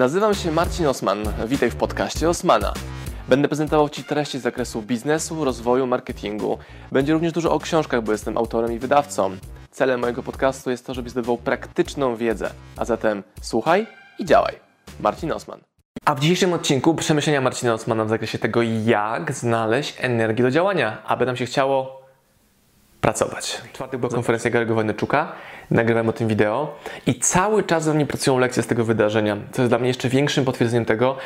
Nazywam się Marcin Osman. Witaj w podcaście Osmana. Będę prezentował Ci treści z zakresu biznesu, rozwoju, marketingu. Będzie również dużo o książkach, bo jestem autorem i wydawcą. Celem mojego podcastu jest to, żebyś zdobywał praktyczną wiedzę. A zatem słuchaj i działaj. Marcin Osman. A w dzisiejszym odcinku przemyślenia Marcina Osmana w zakresie tego, jak znaleźć energię do działania, aby nam się chciało pracować. W czwartek była konferencja Garego Wojnaczuka, nagrywałem o tym wideo i cały czas we mnie pracują lekcje z tego wydarzenia, co jest dla mnie jeszcze większym potwierdzeniem tego,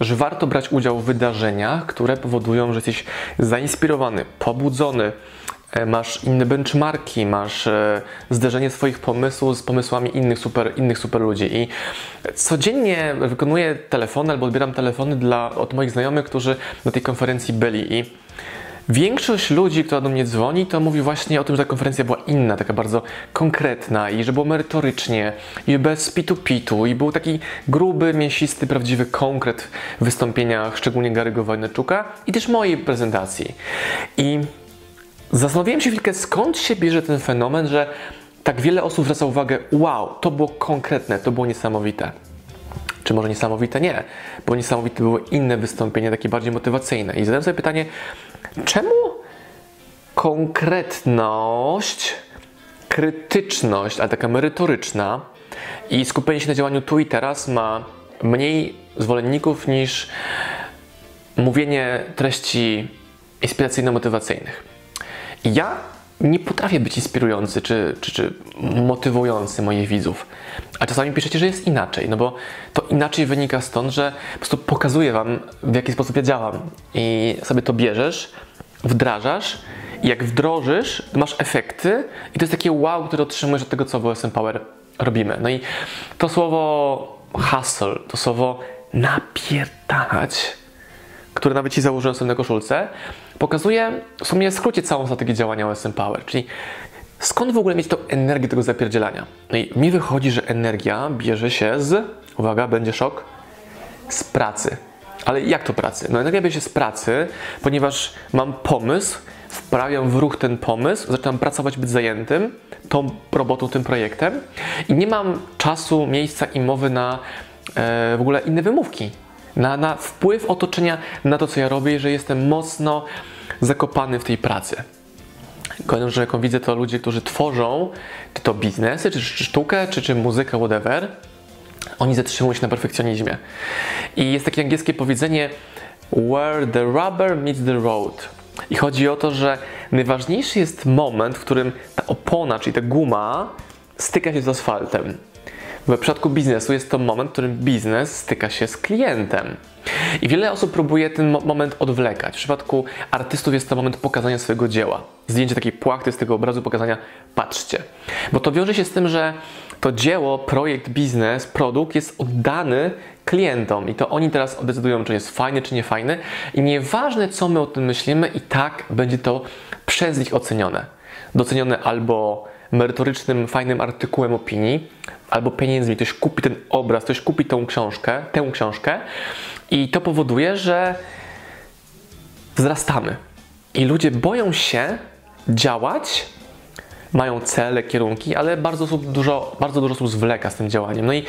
że warto brać udział w wydarzeniach, które powodują, że jesteś zainspirowany, pobudzony, e, masz inne benchmarki, masz e, zderzenie swoich pomysłów z pomysłami innych super, innych super ludzi. I codziennie wykonuję telefony albo odbieram telefony dla, od moich znajomych, którzy na tej konferencji byli. I Większość ludzi, która do mnie dzwoni, to mówi właśnie o tym, że ta konferencja była inna, taka bardzo konkretna i że było merytorycznie i bez pitu-pitu i był taki gruby, mięsisty, prawdziwy konkret w wystąpieniach, szczególnie Gary'ego Wojnaczuka i też mojej prezentacji. I zastanowiłem się chwilkę, skąd się bierze ten fenomen, że tak wiele osób zwraca uwagę, wow, to było konkretne, to było niesamowite. Czy może niesamowite? Nie, bo niesamowite były inne wystąpienia, takie bardziej motywacyjne. I zadałem sobie pytanie, czemu konkretność, krytyczność, ale taka merytoryczna i skupienie się na działaniu tu i teraz ma mniej zwolenników niż mówienie treści inspiracyjno-motywacyjnych. Ja nie potrafię być inspirujący czy, czy, czy motywujący moich widzów. A czasami piszecie, że jest inaczej, no bo to inaczej wynika stąd, że po prostu pokazuję Wam, w jaki sposób ja działam. I sobie to bierzesz, wdrażasz i jak wdrożysz, masz efekty i to jest takie wow, które otrzymujesz od tego, co w OSM Power robimy. No i to słowo hustle, to słowo napierdalać, które nawet Ci założyłem sobie na koszulce, pokazuje w sumie w skrócie całą strategię działania OSM Power, czyli skąd w ogóle mieć tą energię tego zapierdzielania. No i mi wychodzi, że energia bierze się z, uwaga, będzie szok, z pracy. Ale jak to pracy? No energia bierze się z pracy, ponieważ mam pomysł, wprawiam w ruch ten pomysł, zaczynam pracować, być zajętym tą robotą, tym projektem i nie mam czasu, miejsca i mowy na e, w ogóle inne wymówki na, na wpływ otoczenia na to, co ja robię, że jestem mocno zakopany w tej pracy. Kolejną rzeczą, jaką widzę, to ludzie, którzy tworzą, czy to biznesy, czy, czy sztukę, czy, czy muzykę, whatever, oni zatrzymują się na perfekcjonizmie. I jest takie angielskie powiedzenie where the rubber meets the road. I chodzi o to, że najważniejszy jest moment, w którym ta opona, czyli ta guma, styka się z asfaltem. W przypadku biznesu jest to moment, w którym biznes styka się z klientem. I wiele osób próbuje ten moment odwlekać. W przypadku artystów jest to moment pokazania swojego dzieła. Zdjęcie takiej płachty z tego obrazu, pokazania, patrzcie. Bo to wiąże się z tym, że to dzieło, projekt, biznes, produkt jest oddany klientom i to oni teraz decydują, czy jest fajny, czy nie fajny. I nieważne, co my o tym myślimy, i tak będzie to przez nich ocenione. Docenione albo merytorycznym, fajnym artykułem opinii, albo pieniędzmi. Ktoś kupi ten obraz, ktoś kupi tą książkę, tę książkę i to powoduje, że wzrastamy. I ludzie boją się działać, mają cele, kierunki, ale bardzo, dużo, bardzo dużo osób zwleka z tym działaniem. No i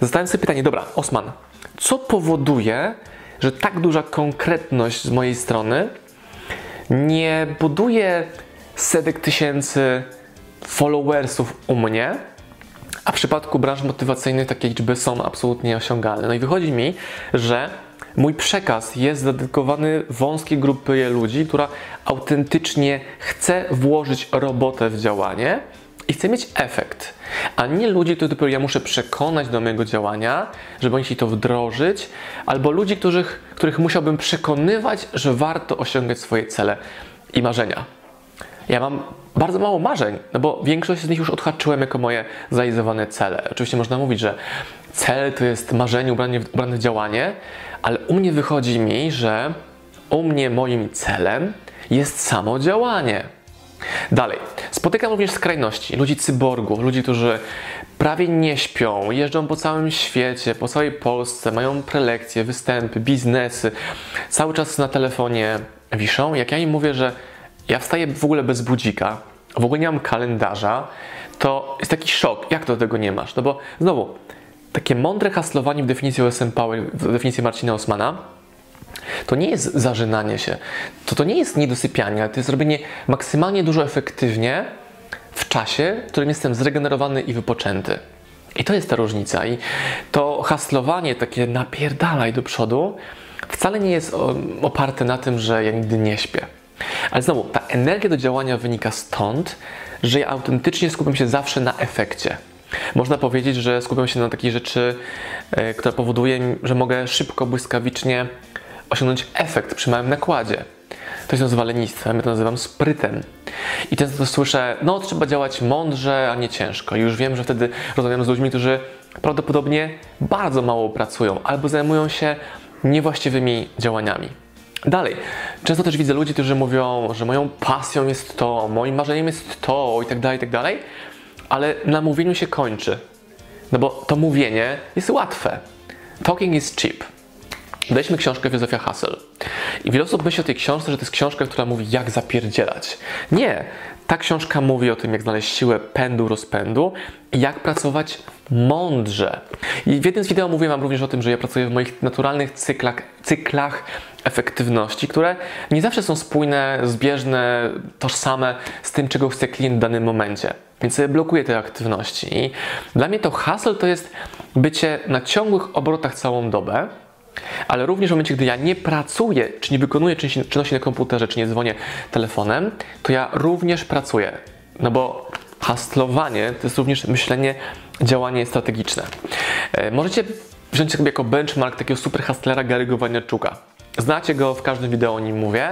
zastanawiam sobie pytanie, dobra, Osman, co powoduje, że tak duża konkretność z mojej strony nie buduje setek tysięcy followersów u mnie, a w przypadku branż motywacyjnych takie liczby są absolutnie nieosiągalne. No i wychodzi mi, że mój przekaz jest dedykowany wąskiej grupie ludzi, która autentycznie chce włożyć robotę w działanie i chce mieć efekt, a nie ludzi, których dopiero ja muszę przekonać do mojego działania, żeby oni się to wdrożyć, albo ludzi, których, których musiałbym przekonywać, że warto osiągać swoje cele i marzenia. Ja mam bardzo mało marzeń, no bo większość z nich już odhaczyłem jako moje zrealizowane cele. Oczywiście można mówić, że cel to jest marzenie ubrane, ubrane w działanie, ale u mnie wychodzi mi, że u mnie moim celem jest samo działanie. Dalej, spotykam również skrajności, ludzi cyborgów, ludzi, którzy prawie nie śpią, jeżdżą po całym świecie, po całej Polsce, mają prelekcje, występy, biznesy, cały czas na telefonie wiszą. Jak ja im mówię, że ja wstaję w ogóle bez budzika, w ogóle nie mam kalendarza, to jest taki szok. Jak to tego nie masz? No bo znowu, takie mądre haslowanie w definicji OSM Power, w definicji Marcina Osmana, to nie jest zażynanie się, to, to nie jest niedosypianie, ale to jest robienie maksymalnie dużo efektywnie w czasie, w którym jestem zregenerowany i wypoczęty. I to jest ta różnica. I to haslowanie, takie napierdalaj do przodu, wcale nie jest oparte na tym, że ja nigdy nie śpię. Ale znowu, ta energia do działania wynika stąd, że ja autentycznie skupiam się zawsze na efekcie. Można powiedzieć, że skupiam się na takiej rzeczy, e, która powoduje, że mogę szybko, błyskawicznie osiągnąć efekt przy małym nakładzie. To się nazywa lenistwem, ja to nazywam sprytem. I często słyszę, no trzeba działać mądrze, a nie ciężko. I już wiem, że wtedy rozmawiam z ludźmi, którzy prawdopodobnie bardzo mało pracują albo zajmują się niewłaściwymi działaniami. Dalej, często też widzę ludzi, którzy mówią, że moją pasją jest to, moim marzeniem jest to i tak dalej, i tak dalej, ale na mówieniu się kończy. No bo to mówienie jest łatwe. Talking is cheap. Daliśmy książkę Filozofia Hassel. I wiele osób myśli o tej książce, że to jest książka, która mówi, jak zapierdzielać. Nie. Ta książka mówi o tym, jak znaleźć siłę pędu, rozpędu i jak pracować mądrze. I w jednym z wideo mówiłem Wam również o tym, że ja pracuję w moich naturalnych cyklach, cyklach efektywności, które nie zawsze są spójne, zbieżne, tożsame z tym, czego chce klient w danym momencie. Więc blokuję te aktywności. I dla mnie to hustle to jest bycie na ciągłych obrotach całą dobę, ale również w momencie, gdy ja nie pracuję, czy nie wykonuję czynności na komputerze, czy nie dzwonię telefonem, to ja również pracuję. No bo hustlowanie to jest również myślenie, działanie strategiczne. E, możecie wziąć sobie jako benchmark takiego super hustlera Gary'ego Waniarczuka. Znacie go, w każdym wideo o nim mówię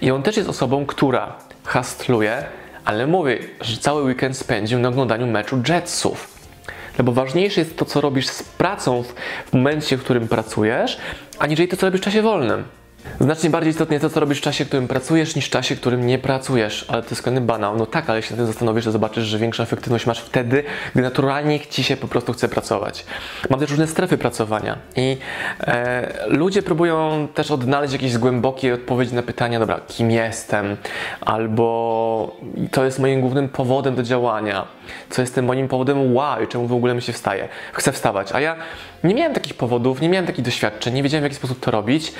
i on też jest osobą, która hustluje, ale mówi, że cały weekend spędził na oglądaniu meczu Jetsów. No bo ważniejsze jest to, co robisz z pracą w, w momencie, w którym pracujesz, aniżeli to, co robisz w czasie wolnym. Znacznie bardziej istotne jest to, co robisz w czasie, w którym pracujesz, niż w czasie, w którym nie pracujesz. Ale to jest kolejny banał. No tak, ale się nad tym zastanowisz, to zobaczysz, że większą efektywność masz wtedy, gdy naturalnie ci się po prostu chce pracować. Mam też różne strefy pracowania i e, ludzie próbują też odnaleźć jakieś głębokie odpowiedzi na pytania, dobra, kim jestem, albo to jest moim głównym powodem do działania, co jest tym moim powodem why, czemu w ogóle mi się wstaje, chcę wstawać. A ja nie miałem takich powodów, nie miałem takich doświadczeń, nie wiedziałem w jaki sposób to robić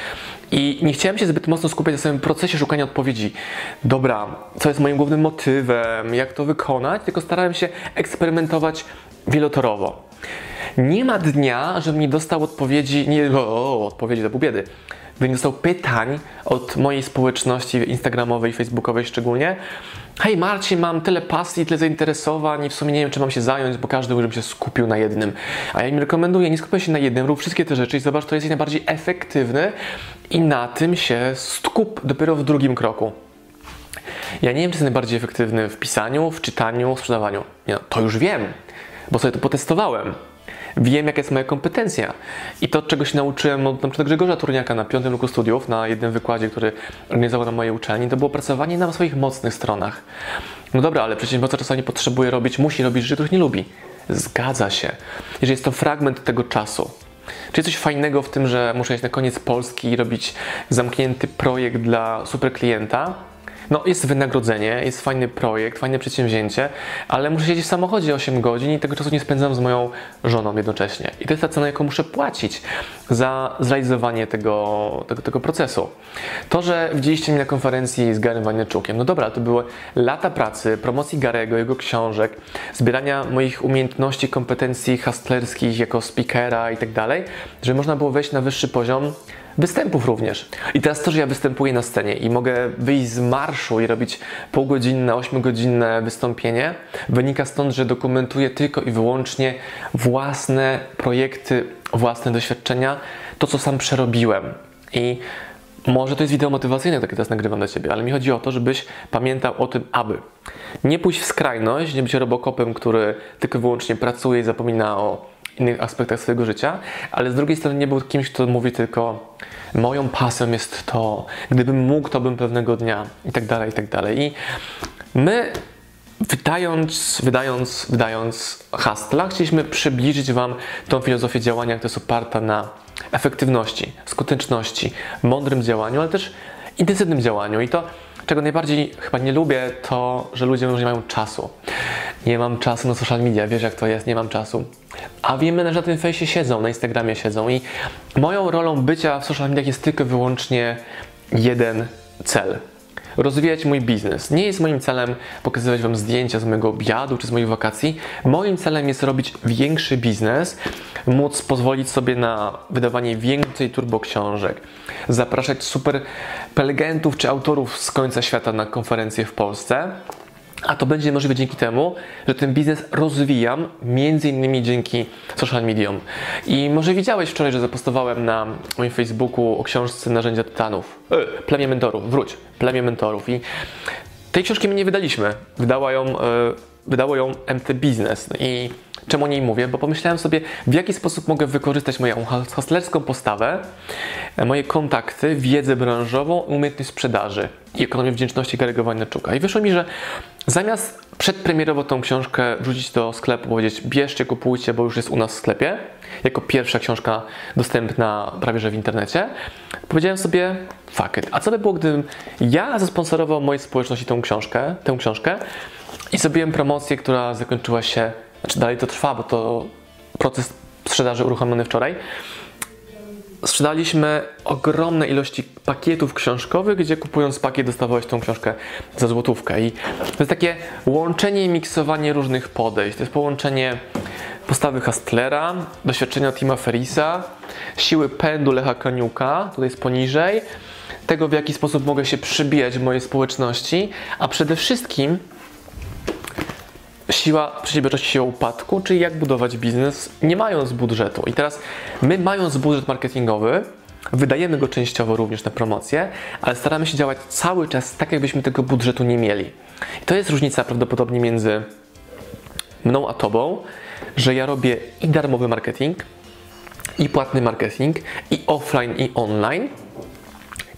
i nie chciałem się zbyt mocno skupiać na samym procesie szukania odpowiedzi. Dobra, co jest moim głównym motywem, jak to wykonać, tylko starałem się eksperymentować wielotorowo. Nie ma dnia, żebym nie dostał odpowiedzi, nie, o, odpowiedzi do biedy, dostał pytań od mojej społeczności instagramowej, facebookowej szczególnie, hej Marcin, mam tyle pasji, tyle zainteresowań i w sumie nie wiem, czy mam się zająć, bo każdy żebym się skupił na jednym. A ja im rekomenduję, nie skupiaj się na jednym, rób wszystkie te rzeczy i zobacz, to jest najbardziej efektywny i na tym się skup dopiero w drugim kroku. Ja nie wiem, czy jest najbardziej efektywny w pisaniu, w czytaniu, w sprzedawaniu. No, to już wiem, bo sobie to potestowałem. Wiem, jaka jest moja kompetencja. I to, czego się nauczyłem od na przykład Grzegorza Turniaka na piątym roku studiów, na jednym wykładzie, który organizował na mojej uczelni, to było pracowanie na swoich mocnych stronach. No dobra, ale przedsiębiorca czasami potrzebuje robić, musi robić rzeczy, których nie lubi. Zgadza się. Jeżeli jest to fragment tego czasu, czy jest coś fajnego w tym, że muszę iść na koniec Polski i robić zamknięty projekt dla super klienta? No, jest wynagrodzenie, jest fajny projekt, fajne przedsięwzięcie, ale muszę siedzieć w samochodzie 8 godzin i tego czasu nie spędzam z moją żoną jednocześnie. I to jest ta cena, jaką muszę płacić za zrealizowanie tego, tego, tego procesu. To, że widzieliście mnie na konferencji z Garym Wanieczukiem, no dobra, to były lata pracy, promocji Garego, jego książek, zbierania moich umiejętności, kompetencji hustlerskich jako speakera i tak dalej, żeby można było wejść na wyższy poziom występów również. I teraz to, że ja występuję na scenie i mogę wyjść z marszu i robić półgodzinne, ośmiogodzinne wystąpienie, wynika stąd, że dokumentuję tylko i wyłącznie własne projekty, własne doświadczenia, to co sam przerobiłem. I może to jest wideo motywacyjne, takie teraz nagrywam dla Ciebie, ale mi chodzi o to, żebyś pamiętał o tym, aby nie pójść w skrajność, nie być robokopem, który tylko i wyłącznie pracuje i zapomina o innych aspektach swojego życia, ale z drugiej strony nie był kimś, kto mówi tylko moją pasją jest to, gdybym mógł, to bym pewnego dnia i tak dalej, i tak dalej. I my wydając, wydając, wydając hasla, chcieliśmy przybliżyć Wam tą filozofię działania, która jest oparta na efektywności, skuteczności, mądrym działaniu, ale też intensywnym działaniu. I to czego najbardziej chyba nie lubię, to, że ludzie że nie mają czasu. Nie mam czasu na social media, wiesz jak to jest, nie mam czasu. A wiemy, że na tym fejsie siedzą, na Instagramie siedzą i moją rolą bycia w social mediach jest tylko wyłącznie jeden cel – rozwijać mój biznes. Nie jest moim celem pokazywać Wam zdjęcia z mojego obiadu czy z moich wakacji. Moim celem jest robić większy biznes, móc pozwolić sobie na wydawanie więcej turbo książek, zapraszać super prelegentów czy autorów z końca świata na konferencje w Polsce a to będzie możliwe dzięki temu, że ten biznes rozwijam, między innymi dzięki social mediom. I może widziałeś wczoraj, że zapostowałem na moim Facebooku o książce Narzędzia Tytanów. E, plemię mentorów, wróć, plemię mentorów. I tej książki my nie wydaliśmy. Wydała ją, e, wydało ją MT Business. I Czemu o niej mówię? Bo pomyślałem sobie, w jaki sposób mogę wykorzystać moją hostlerską postawę, e, moje kontakty, wiedzę branżową, umiejętność sprzedaży i ekonomię wdzięczności Gary'ego Wojnaczuka. I wyszło mi, że zamiast przedpremierowo tą książkę wrzucić do sklepu, powiedzieć bierzcie, kupujcie, bo już jest u nas w sklepie, jako pierwsza książka dostępna prawie że w internecie, powiedziałem sobie, fuck it, a co by było, gdybym ja zasponsorował mojej społeczności tą książkę, tę książkę i zrobiłem promocję, która zakończyła się znaczy dalej to trwa, bo to proces sprzedaży uruchomiony wczoraj. Sprzedaliśmy ogromne ilości pakietów książkowych, gdzie kupując pakiet dostawałeś tą książkę za złotówkę. I to jest takie łączenie i miksowanie różnych podejść. To jest połączenie postawy Hastlera, doświadczenia Tima Ferisa, siły pędu Lecha Kaniuka, tutaj jest poniżej, tego w jaki sposób mogę się przybijać w mojej społeczności, a przede wszystkim siła przedsiębiorczości, siła upadku, czyli jak budować biznes nie mając budżetu. I teraz my mając budżet marketingowy, wydajemy go częściowo również na promocję, ale staramy się działać cały czas tak, jakbyśmy tego budżetu nie mieli. I to jest różnica prawdopodobnie między mną a tobą, że ja robię i darmowy marketing, i płatny marketing, i offline, i online.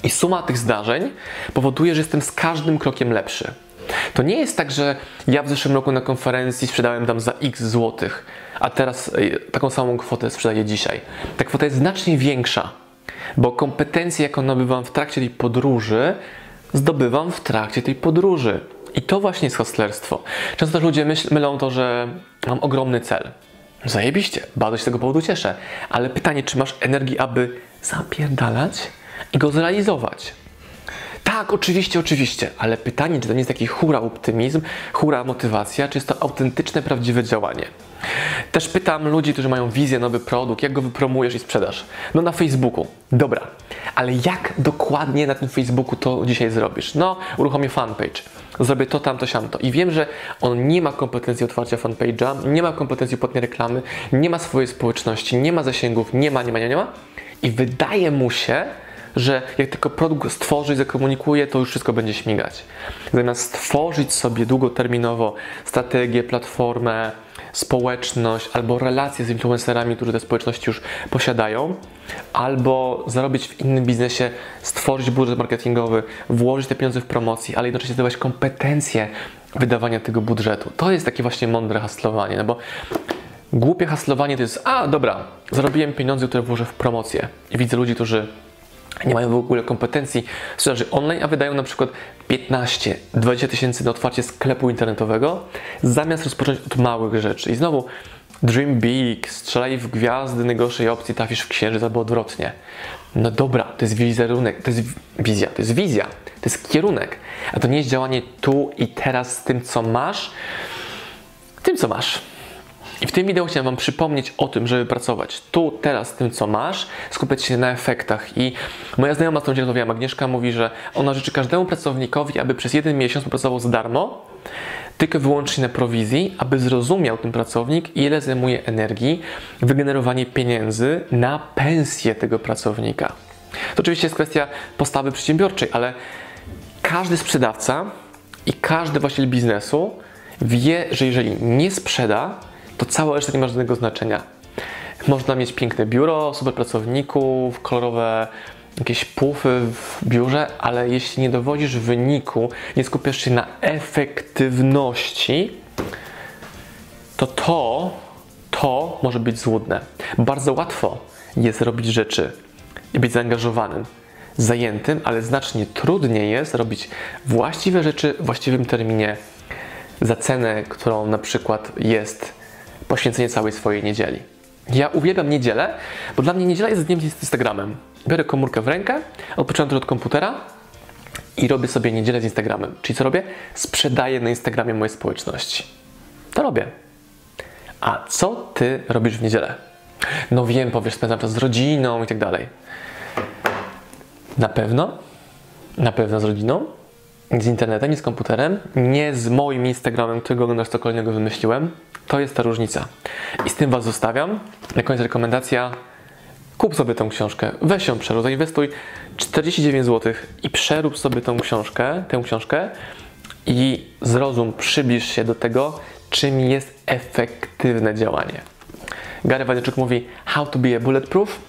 I suma tych zdarzeń powoduje, że jestem z każdym krokiem lepszy. To nie jest tak, że ja w zeszłym roku na konferencji sprzedałem tam za x złotych, a teraz e, taką samą kwotę sprzedaję dzisiaj. Ta kwota jest znacznie większa, bo kompetencje, jaką nabywam w trakcie tej podróży, zdobywam w trakcie tej podróży. I to właśnie jest hostlerstwo. Często też ludzie myśl, mylą to, że mam ogromny cel. Zajebiście, bardzo się z tego powodu cieszę. Ale pytanie, czy masz energii, aby zapierdalać i go zrealizować? Tak, oczywiście, oczywiście, ale pytanie, czy to nie jest taki hura optymizm, hura motywacja, czy jest to autentyczne, prawdziwe działanie? Też pytam ludzi, którzy mają wizję, nowy produkt, jak go wypromujesz i sprzedasz? No na Facebooku. Dobra, ale jak dokładnie na tym Facebooku to dzisiaj zrobisz? No, uruchomię fanpage, zrobię to, tamto, siamto. I wiem, że on nie ma kompetencji otwarcia fanpage'a, nie ma kompetencji płatnej reklamy, nie ma swojej społeczności, nie ma zasięgów, nie ma, nie ma, nie ma. I wydaje mu się, że jak tylko produkt stworzy, zakomunikuje, to już wszystko będzie śmigać. Zamiast stworzyć sobie długoterminowo strategię, platformę, społeczność albo relacje z influencerami, którzy te społeczności już posiadają, albo zarobić w innym biznesie, stworzyć budżet marketingowy, włożyć te pieniądze w promocję, ale jednocześnie zdobywać kompetencje wydawania tego budżetu. To jest takie właśnie mądre haslowanie, no bo głupie haslowanie to jest, a dobra, zarobiłem pieniądze, które włożę w promocję i widzę ludzi, którzy nie mają w ogóle kompetencji sprzedaży online, a wydają na przykład 15-20 tysięcy na otwarcie sklepu internetowego, zamiast rozpocząć od małych rzeczy. I znowu, dream big, strzelaj w gwiazdy najgorszej opcji, trafisz w księżyc albo odwrotnie. No dobra, to jest wizerunek, to jest wizja, to jest wizja, to jest kierunek, a to nie jest działanie tu i teraz z tym, co masz, tym, co masz. I w tym wideo chciałem Wam przypomnieć o tym, żeby pracować tu, teraz, tym, co masz, skupiać się na efektach. I moja znajoma, z którą rozmawiałam, Agnieszka, mówi, że ona życzy każdemu pracownikowi, aby przez jeden miesiąc pracował za darmo, tylko wyłącznie na prowizji, aby zrozumiał ten pracownik, ile zajmuje energii wygenerowanie pieniędzy na pensję tego pracownika. To oczywiście jest kwestia postawy przedsiębiorczej, ale każdy sprzedawca i każdy właściciel biznesu wie, że jeżeli nie sprzeda, to cała reszta nie ma żadnego znaczenia. Można mieć piękne biuro, super pracowników, kolorowe jakieś pufy w biurze, ale jeśli nie dowodzisz wyniku, nie skupiasz się na efektywności, to to, to może być złudne. Bardzo łatwo jest robić rzeczy i być zaangażowanym. zajętym, ale znacznie trudniej jest robić właściwe rzeczy w właściwym terminie za cenę, którą na przykład jest poświęcenie całej swojej niedzieli. Ja uwielbiam niedzielę, bo dla mnie niedziela jest dniem z Instagramem. Biorę komórkę w rękę, odpoczynam od komputera i robię sobie niedzielę z Instagramem. Czyli co robię? Sprzedaję na Instagramie mojej społeczności. To robię. A co ty robisz w niedzielę? No wiem, powiesz, spędzam czas z rodziną i tak dalej. Na pewno, na pewno z rodziną, z internetem, nie z komputerem, nie z moim Instagramem, którego oglądasz cokolwiek wymyśliłem. To jest ta różnica. I z tym Was zostawiam. Na koniec rekomendacja. Kup sobie tą książkę, weź ją, przerób, zainwestuj 49 zł i przerób sobie tą książkę, tę książkę i zrozum, przybliż się do tego, czym jest efektywne działanie. Gary Vaynerchuk mówi how to be a bulletproof,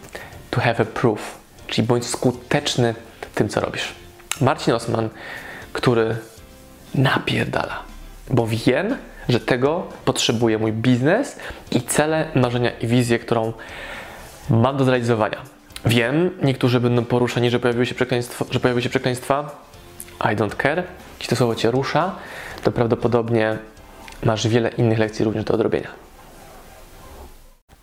to have a proof, czyli bądź skuteczny tym, co robisz. Marcin Osman, który napierdala, bo wiem, że tego potrzebuje mój biznes i cele, marzenia i wizję, którą mam do zrealizowania. Wiem, niektórzy będą poruszeni, że pojawiły się przekleństwa, że pojawiły się przekleństwa. I don't care. Jeśli to słowo Cię rusza, to prawdopodobnie masz wiele innych lekcji również do odrobienia.